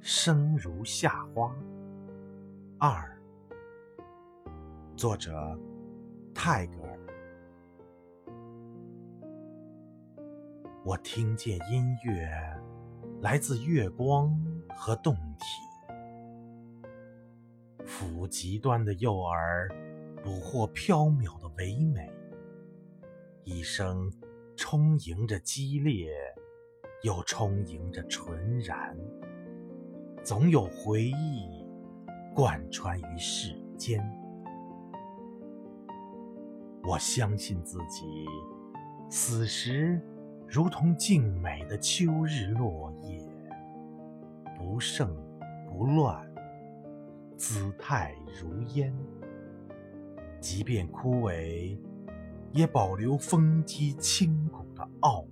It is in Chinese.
生如夏花。二，作者泰戈尔。我听见音乐来自月光和洞体，抚极端的诱饵，捕获飘渺的唯美。一生充盈着激烈，又充盈着纯然。总有回忆贯穿于世间。我相信自己，此时如同静美的秋日落叶，不盛不乱，姿态如烟。即便枯萎，也保留风肌清骨的傲。